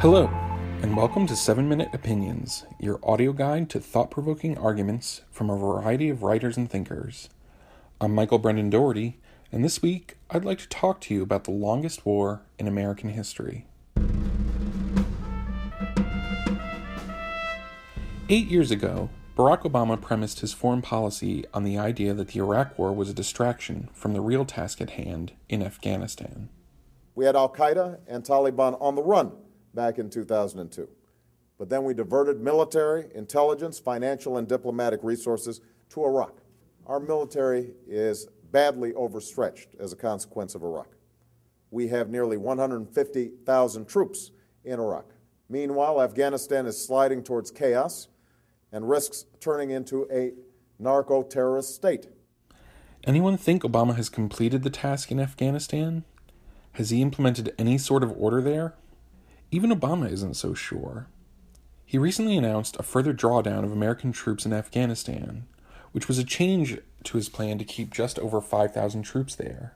Hello, and welcome to 7 Minute Opinions, your audio guide to thought provoking arguments from a variety of writers and thinkers. I'm Michael Brendan Dougherty, and this week I'd like to talk to you about the longest war in American history. Eight years ago, Barack Obama premised his foreign policy on the idea that the Iraq War was a distraction from the real task at hand in Afghanistan. We had Al Qaeda and Taliban on the run back in 2002. But then we diverted military, intelligence, financial, and diplomatic resources to Iraq. Our military is badly overstretched as a consequence of Iraq. We have nearly 150,000 troops in Iraq. Meanwhile, Afghanistan is sliding towards chaos and risks turning into a narco terrorist state. Anyone think Obama has completed the task in Afghanistan? Has he implemented any sort of order there? Even Obama isn't so sure. He recently announced a further drawdown of American troops in Afghanistan, which was a change to his plan to keep just over 5,000 troops there.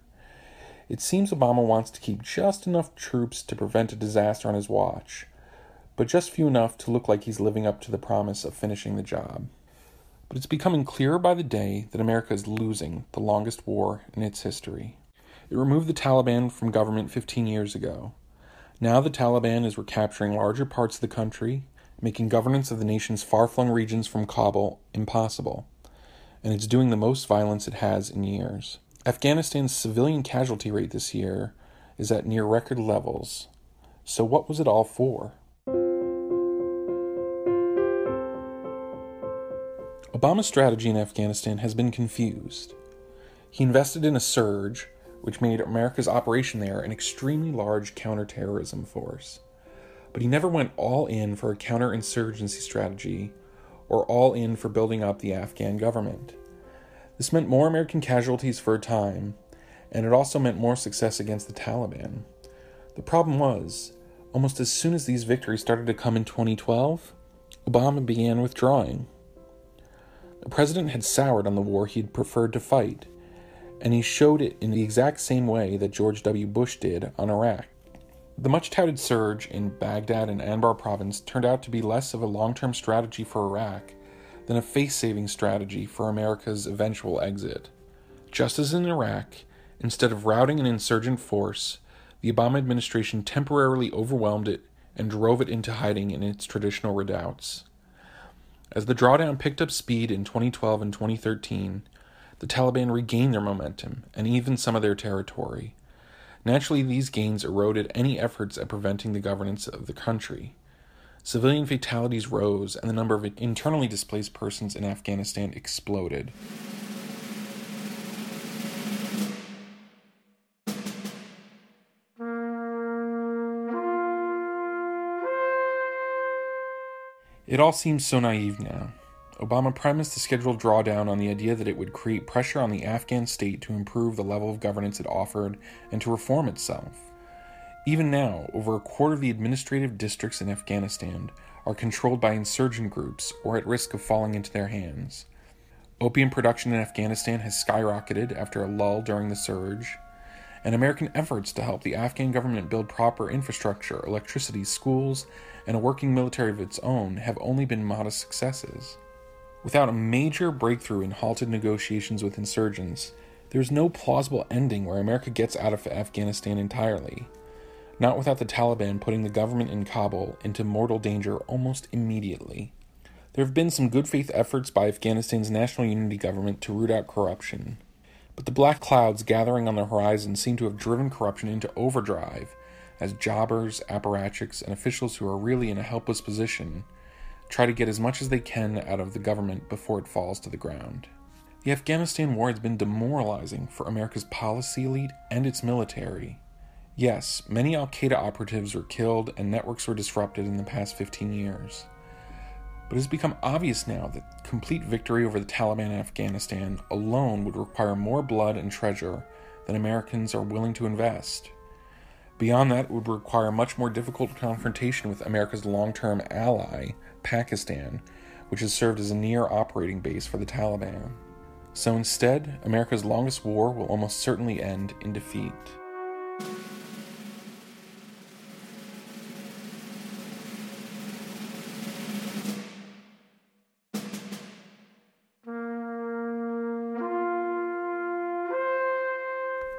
It seems Obama wants to keep just enough troops to prevent a disaster on his watch, but just few enough to look like he's living up to the promise of finishing the job. But it's becoming clearer by the day that America is losing the longest war in its history. It removed the Taliban from government 15 years ago, now the Taliban is recapturing larger parts of the country, making governance of the nation's far flung regions from Kabul impossible, and it's doing the most violence it has in years. Afghanistan's civilian casualty rate this year is at near record levels. So, what was it all for? Obama's strategy in Afghanistan has been confused. He invested in a surge which made America's operation there an extremely large counterterrorism force. But he never went all in for a counterinsurgency strategy or all in for building up the Afghan government. This meant more American casualties for a time, and it also meant more success against the Taliban. The problem was, almost as soon as these victories started to come in 2012, Obama began withdrawing. The president had soured on the war he'd preferred to fight and he showed it in the exact same way that George W. Bush did on Iraq. The much touted surge in Baghdad and Anbar province turned out to be less of a long term strategy for Iraq than a face saving strategy for America's eventual exit. Just as in Iraq, instead of routing an insurgent force, the Obama administration temporarily overwhelmed it and drove it into hiding in its traditional redoubts. As the drawdown picked up speed in 2012 and 2013, the Taliban regained their momentum and even some of their territory. Naturally, these gains eroded any efforts at preventing the governance of the country. Civilian fatalities rose, and the number of internally displaced persons in Afghanistan exploded. It all seems so naive now. Obama premised the scheduled drawdown on the idea that it would create pressure on the Afghan state to improve the level of governance it offered and to reform itself. Even now, over a quarter of the administrative districts in Afghanistan are controlled by insurgent groups or at risk of falling into their hands. Opium production in Afghanistan has skyrocketed after a lull during the surge, and American efforts to help the Afghan government build proper infrastructure, electricity, schools, and a working military of its own have only been modest successes. Without a major breakthrough in halted negotiations with insurgents, there is no plausible ending where America gets out of Afghanistan entirely. Not without the Taliban putting the government in Kabul into mortal danger almost immediately. There have been some good faith efforts by Afghanistan's national unity government to root out corruption. But the black clouds gathering on the horizon seem to have driven corruption into overdrive as jobbers, apparatchiks, and officials who are really in a helpless position try to get as much as they can out of the government before it falls to the ground. The Afghanistan war has been demoralizing for America's policy elite and its military. Yes, many Al Qaeda operatives were killed and networks were disrupted in the past 15 years. But it has become obvious now that complete victory over the Taliban in Afghanistan alone would require more blood and treasure than Americans are willing to invest. Beyond that, it would require a much more difficult confrontation with America's long term ally, Pakistan, which has served as a near operating base for the Taliban. So instead, America's longest war will almost certainly end in defeat.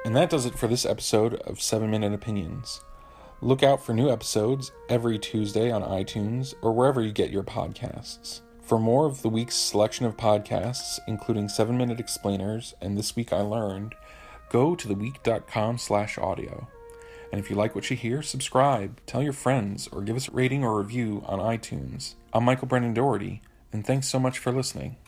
And that does it for this episode of 7 Minute Opinions. Look out for new episodes every Tuesday on iTunes or wherever you get your podcasts. For more of the week's selection of podcasts, including 7 Minute Explainers and This Week I Learned, go to theweek.com slash audio. And if you like what you hear, subscribe, tell your friends, or give us a rating or review on iTunes. I'm Michael Brendan Dougherty, and thanks so much for listening.